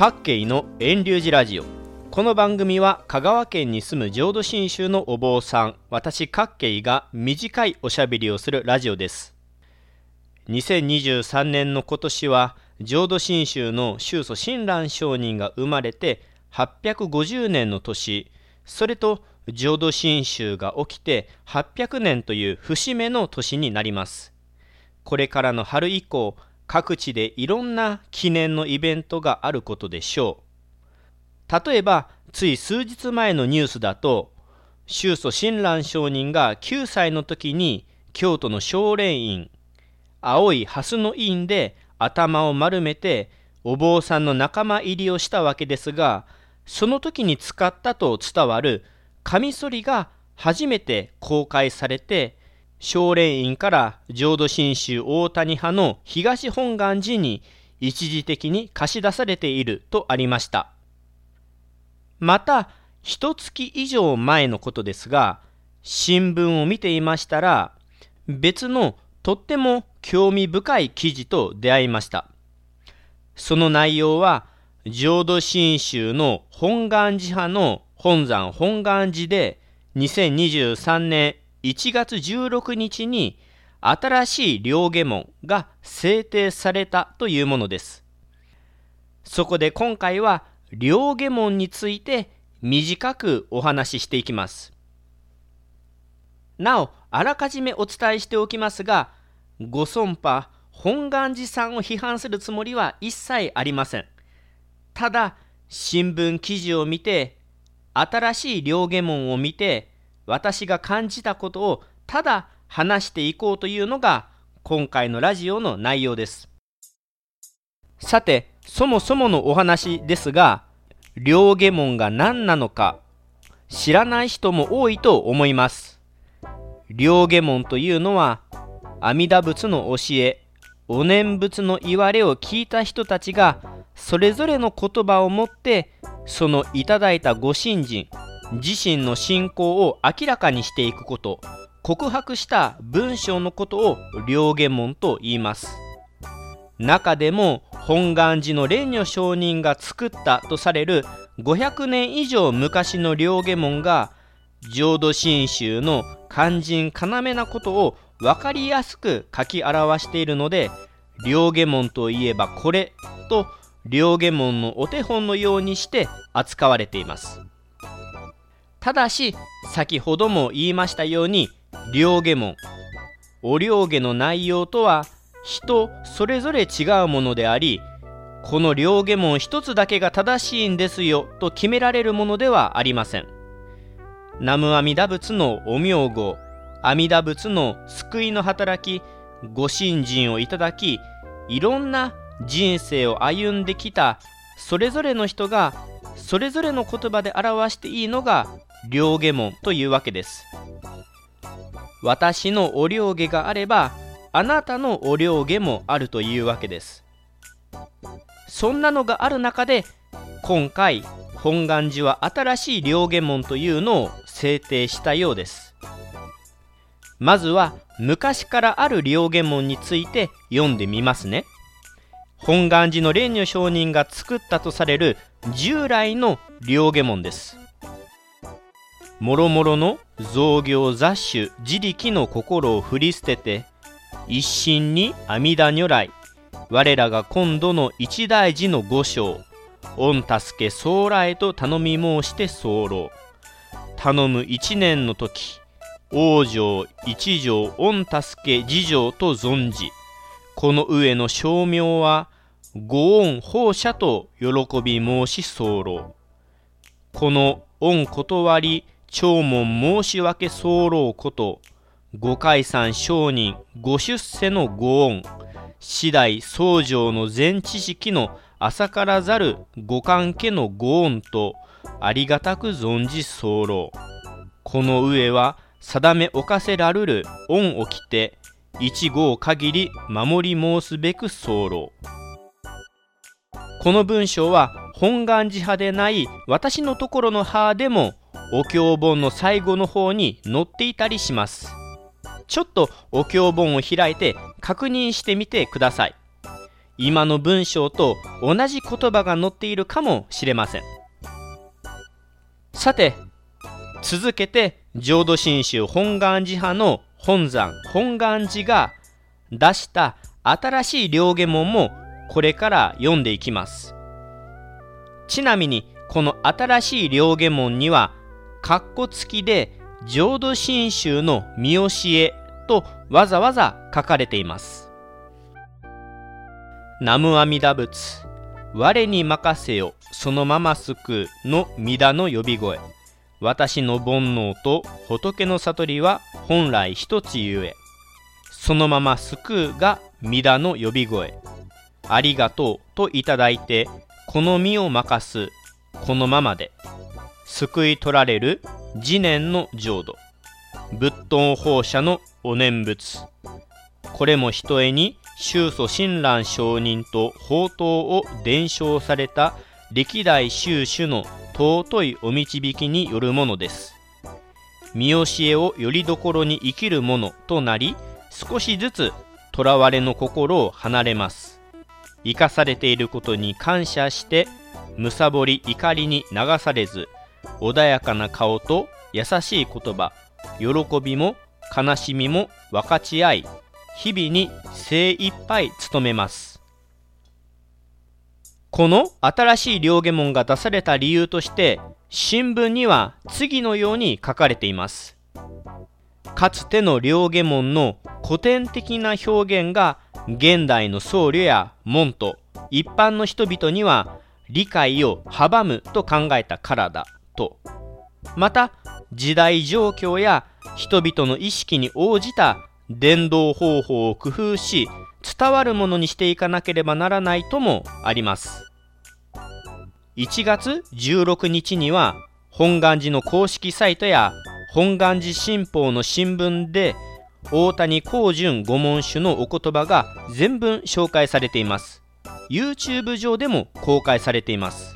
各系の遠流寺ラジオ。この番組は香川県に住む浄土真宗のお坊さん私各系が短いおしゃべりをするラジオです。2023年の今年は浄土真宗の宗祖親鸞上人が生まれて850年の年それと浄土真宗が起きて800年という節目の年になります。これからの春以降各地でいろんな記念のイベントがあることでしょう。例えばつい数日前のニュースだと宗祖親鸞上人が9歳の時に京都の少蓮院青い蓮の院で頭を丸めてお坊さんの仲間入りをしたわけですがその時に使ったと伝わるカミソリが初めて公開されて少蓮院から浄土真宗大谷派の東本願寺に一時的に貸し出されているとありました。また、一月以上前のことですが、新聞を見ていましたら、別のとっても興味深い記事と出会いました。その内容は、浄土真宗の本願寺派の本山本願寺で2023年1月16日に新しい両下門が制定されたというものです。そこで今回は両下門について短くお話ししていきます。なお、あらかじめお伝えしておきますが、ご尊派本願寺さんを批判するつもりは一切ありません。ただ、新聞記事を見て、新しい両下門を見て、私が感じたことをただ話していこうというのが今回のラジオの内容です。さて、そもそものお話ですが、両下門が何なのか知らない人も多いと思います。両下門というのは阿弥陀仏の教え、お念仏の言われを聞いた人たちがそれぞれの言葉をもってそのいただいたご信心自身の信仰を明らかにしていくこと告白した文章のことを両下門と言います。中でも本願寺の蓮如上人が作ったとされる500年以上昔の両下門が浄土真宗の肝心要なことを分かりやすく書き表しているので両下門といえばこれと両下門のお手本のようにして扱われています。ただし先ほども言いましたように両下門お両下の内容とは人それぞれ違うものでありこの両下門一つだけが正しいんですよと決められるものではありません。南無阿弥陀仏のお名号阿弥陀仏の救いの働きご信心をいただきいろんな人生を歩んできたそれぞれの人がそれぞれの言葉で表していいのが両下門というわけです。私のお両下があればあなたのお両下もあるというわけです。そんなのがある中で今回本願寺は新しい両下門というのを制定したようです。まずは昔からある両下門について読んでみますね。本願寺の蓮如上人が作ったとされる従来の両下門です。もろもろの造業雑種自力の心を振り捨てて一心に阿弥陀如来我らが今度の一大寺の御章御助け総来と頼み申して候。頼む一年の時往生一条御助け次条と存じこの上の称名はご恩放射と喜び申し候。この恩断り長門申し訳候こと五海山商人ご出世のご恩次第僧正の全知識の朝からざる五関家のご恩とありがたく存じ候この上は定めおかせらるる恩をきて一号限り守り申すべく候この文章は本願寺派でない私のところの派でもお経本の最後の方に載っていたりします。ちょっとお経本を開いて確認してみてください。今の文章と同じ言葉が載っているかもしれません。さて続けて浄土真宗本願寺派の本山本願寺が出した新しい両下門もこれから読んでいきます。ちなみにこの新しい両下門には括弧付きで浄土真宗の見教えとわざわざ書かれています。南無阿弥陀仏我に任せよそのまま救うの御陀の呼び声。私の煩悩と仏の悟りは本来一つゆえ。そのまま救うが御陀の呼び声。ありがとうといただいてこの身を任すこのままで。救い取られる次年の浄土。仏道放射のお念仏。これもひとえに宗祖親鸞上人と宝刀を伝承された歴代宗主の尊いお導きによるものです。見教えをよりどころに生きるものとなり少しずつ囚われの心を離れます。生かされていることに感謝してむさぼり怒りに流されず穏やかな顔と優しい言葉喜びも悲しみも分かち合い日々に精一杯努めます。この新しい両下門が出された理由として新聞には次のように書かれています。かつての両下門の古典的な表現が現代の僧侶や門徒一般の人々には理解を阻むと考えたからだ。と。また時代状況や人々の意識に応じた伝道方法を工夫し伝わるものにしていかなければならないともあります。1月16日には本願寺の公式サイトや本願寺新報の新聞で大谷光純御門主のお言葉が全文紹介されています。YouTube 上でも公開されています。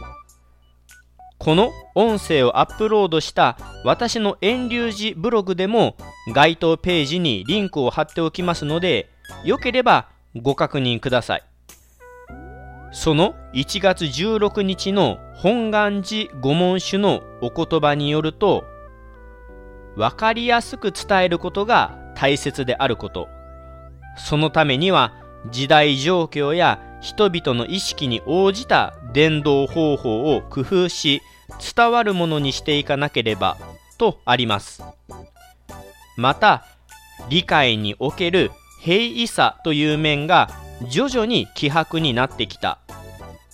この音声をアップロードした私の遠流寺ブログでも該当ページにリンクを貼っておきますのでよければご確認ください。その1月16日の本願寺御門主のお言葉によると分かりやすく伝えることが大切であること。そのためには時代状況や人々の意識に応じた伝道方法を工夫し伝わるものにしていかなければとあります。また理解における平易さという面が徐々に希薄になってきた。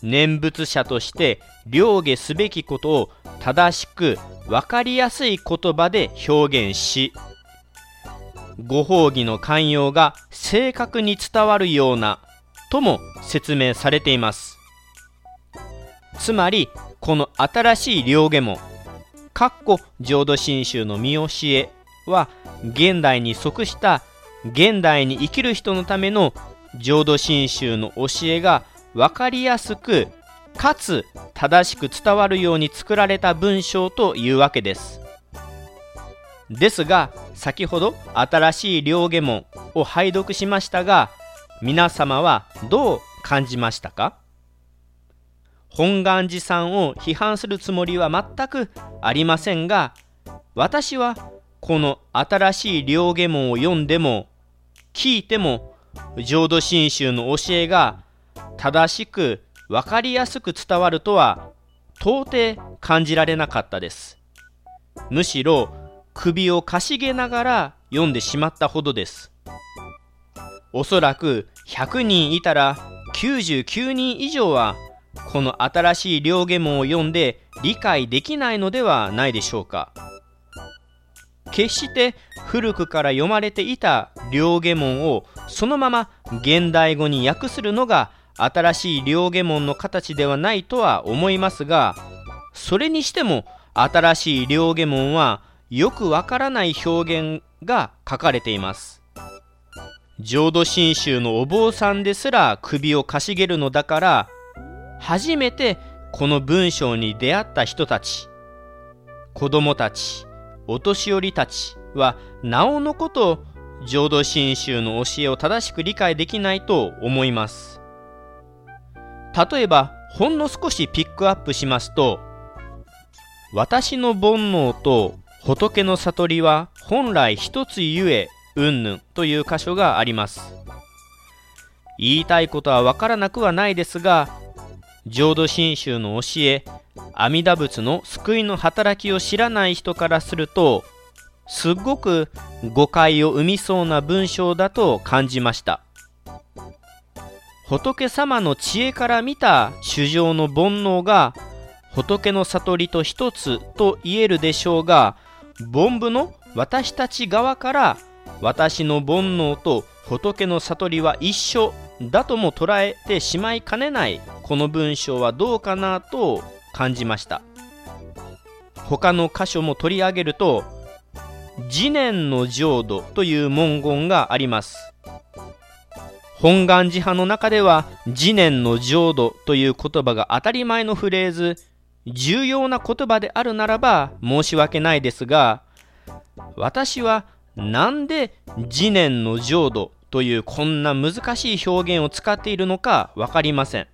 念仏者として両下すべきことを正しく分かりやすい言葉で表現しご褒儀の寛容が正確に伝わるようなとも説明されています。つまりこの新しい両下門かっこ浄土真宗の見教えは現代に即した現代に生きる人のための浄土真宗の教えが分かりやすくかつ正しく伝わるように作られた文章というわけです。ですが先ほど新しい両下門を拝読しましたが皆様はどう感じましたか？本願寺さんを批判するつもりは全くありませんが私はこの新しい両下門を読んでも聞いても浄土真宗の教えが正しく分かりやすく伝わるとは到底感じられなかったですむしろ首をかしげながら読んでしまったほどですおそらく100人いたら99人以上はこの新しい両下門を読んで理解できないのではないでしょうか。決して古くから読まれていた両下門をそのまま現代語に訳するのが新しい両下門の形ではないとは思いますがそれにしても新しい両下門はよくわからない表現が書かれています。浄土真宗のお坊さんですら首をかしげるのだから初めてこの文章に出会った人たち。子供たちお年寄りたちはなおのこと浄土真宗の教えを正しく理解できないと思います。例えばほんの少しピックアップしますと私の煩悩と仏の悟りは本来一つゆえうんぬんという箇所があります。言いたいことはわからなくはないですが浄土真宗の教え阿弥陀仏の救いの働きを知らない人からするとすっごく誤解を生みそうな文章だと感じました。仏様の知恵から見た衆生の煩悩が仏の悟りと一つと言えるでしょうが凡夫の私たち側から私の煩悩と仏の悟りは一緒だとも捉えてしまいかねない。この文章はどうかなと感じました。他の箇所も取り上げると「次年の浄土」という文言があります。本願寺派の中では「次年の浄土」という言葉が当たり前のフレーズ重要な言葉であるならば申し訳ないですが私はなんで次年の浄土というこんな難しい表現を使っているのか分かりません。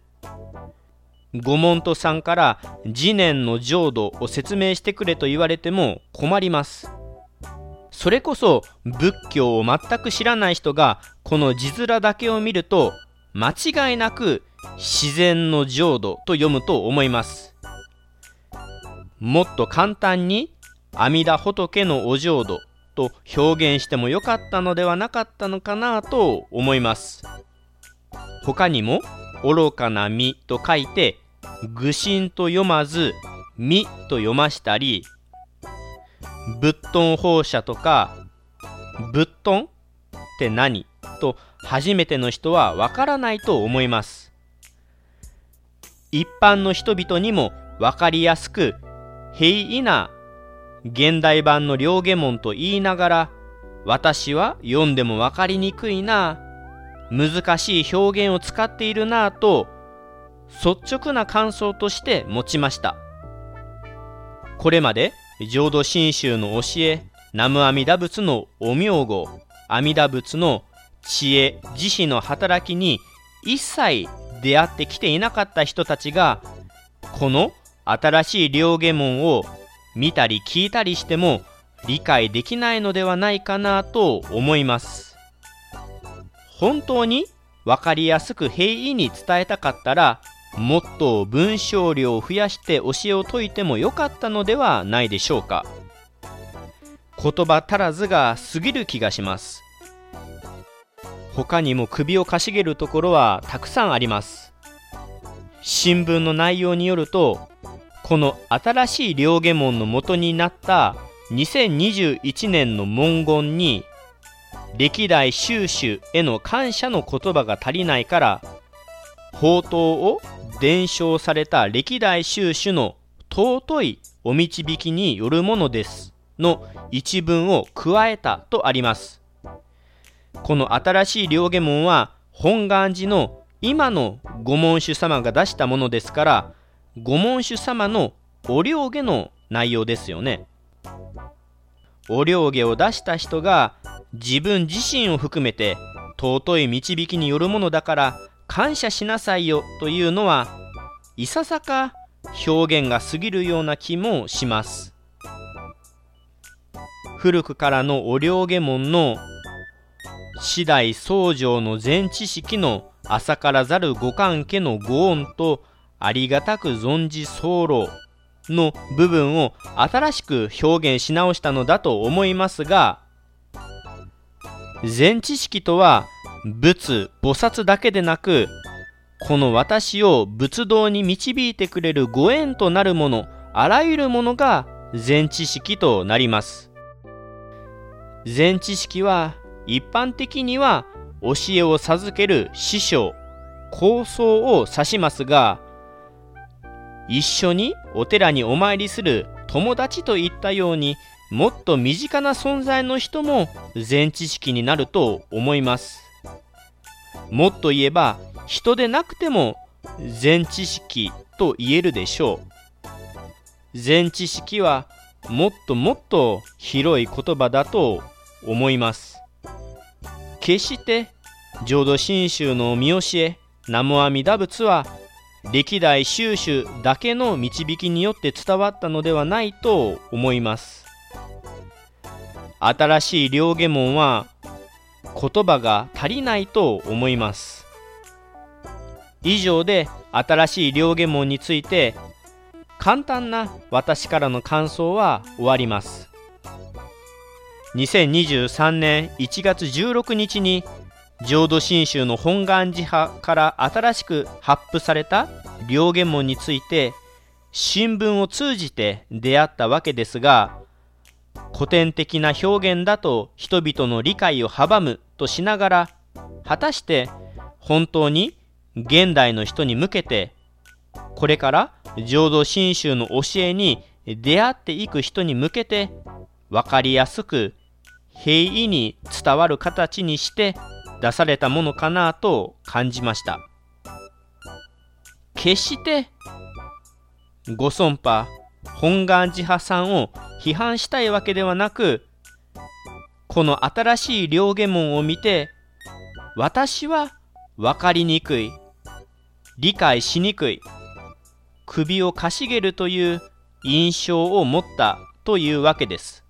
御門徒さんから次年の浄土を説明してくれと言われても困ります。それこそ仏教を全く知らない人がこの字面だけを見ると間違いなく自然の浄土と読むと思います。もっと簡単に阿弥陀仏のお浄土と表現してもよかったのではなかったのかなと思います。他にも愚かな実と書いて愚心と読まず実と読ましたり仏頓放射とか仏頓って何と初めての人はわからないと思います。一般の人々にも分かりやすく平易な現代版の両下門と言いながら私は読んでも分かりにくいな難しい表現を使っているなと率直な感想として持ちました。これまで浄土真宗の教え南無阿弥陀仏のお名号阿弥陀仏の知恵慈悲の働きに一切出会ってきていなかった人たちがこの新しい両下門を見たり聞いたりしても理解できないのではないかなと思います。本当に分かりやすく平易に伝えたかったらもっと文章量を増やして教えを説いてもよかったのではないでしょうか。言葉足らずが過ぎる気がします。他にも首をかしげるところはたくさんあります。新聞の内容によるとこの新しい両下門の元になった2021年の文言に歴代収集への感謝の言葉が足りないから宝刀を伝承された歴代収集の尊いお導きによるものですの一文を加えたとありますこの新しい両下門は本願寺の今の御門主様が出したものですから御門主様のお両下の内容ですよね。お両下を出した人が自分自身を含めて尊い導きによるものだから感謝しなさいよというのはいささか表現が過ぎるような気もします。古くからのお両下門の次第僧正の全知識の朝からざる五関係のご恩とありがたく存じ候の部分を新しく表現し直したのだと思いますが全知識とは仏菩薩だけでなくこの私を仏道に導いてくれるご縁となるものあらゆるものが全知識となります。全知識は一般的には教えを授ける師匠構想を指しますが一緒にお寺にお参りする友達といったようにもっと身近な存在の人も全知識になると思います。もっと言えば人でなくても全知識と言えるでしょう。全知識はもっともっと広い言葉だと思います。決して浄土真宗の見教え南無阿弥陀仏は歴代宗主だけの導きによって伝わったのではないと思います。新しい両下門は言葉が足りないと思います。以上で新しい両下門について簡単な私からの感想は終わります。2023年1月16日に浄土真宗の本願寺派から新しく発布された両下門について新聞を通じて出会ったわけですが古典的な表現だと人々の理解を阻むとしながら果たして本当に現代の人に向けてこれから浄土真宗の教えに出会っていく人に向けて分かりやすく平易に伝わる形にして出されたものかなと感じました。決してご尊派本願寺派さんを批判したいわけではなくこの新しい両下門を見て私は分かりにくい理解しにくい首をかしげるという印象を持ったというわけです。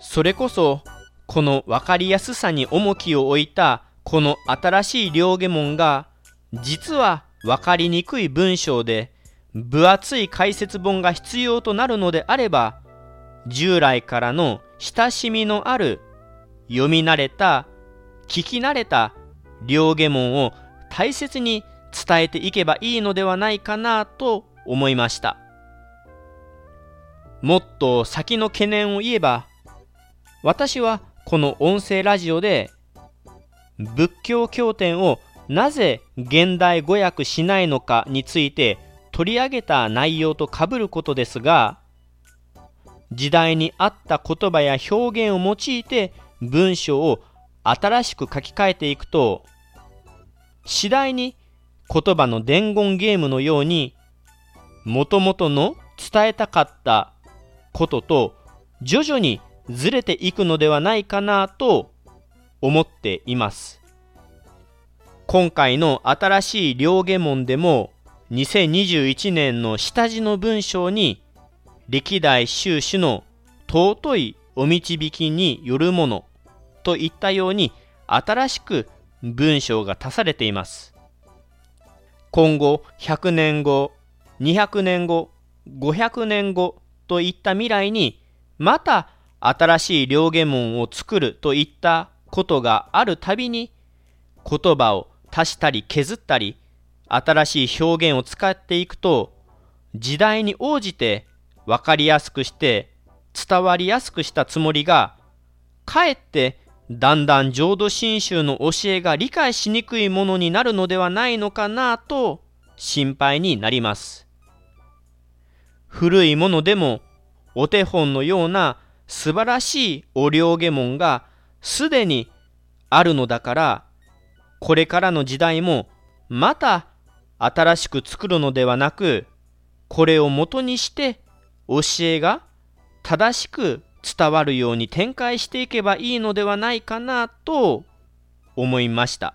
それこそこの分かりやすさに重きを置いたこの新しい両下門が実は分かりにくい文章で分厚い解説本が必要となるのであれば従来からの親しみのある読み慣れた聞き慣れた両下門を大切に伝えていけばいいのではないかなと思いました。もっと先の懸念を言えば私はこの音声ラジオで仏教経典をなぜ現代語訳しないのかについて取り上げた内容とかぶることですが時代に合った言葉や表現を用いて文章を新しく書き換えていくと次第に言葉の伝言ゲームのようにもともとの伝えたかったことと徐々にずれていくのではないかなと思っています。今回の新しい両下門でも2021年の下地の文章に歴代宗主の尊いお導きによるものといったように新しく文章が足されています。今後100年後、200年後、500年後といった未来にまた新しい両下門を作るといったことがあるたびに言葉を足したり削ったり新しい表現を使っていくと時代に応じて分かりやすくして伝わりやすくしたつもりがかえってだんだん浄土真宗の教えが理解しにくいものになるのではないのかなと心配になります。古いものでもお手本のような素晴らしいお両下門がすでにあるのだからこれからの時代もまた新しく作るのではなく、これを元にして教えが正しく伝わるように展開していけばいいのではないかなと思いました。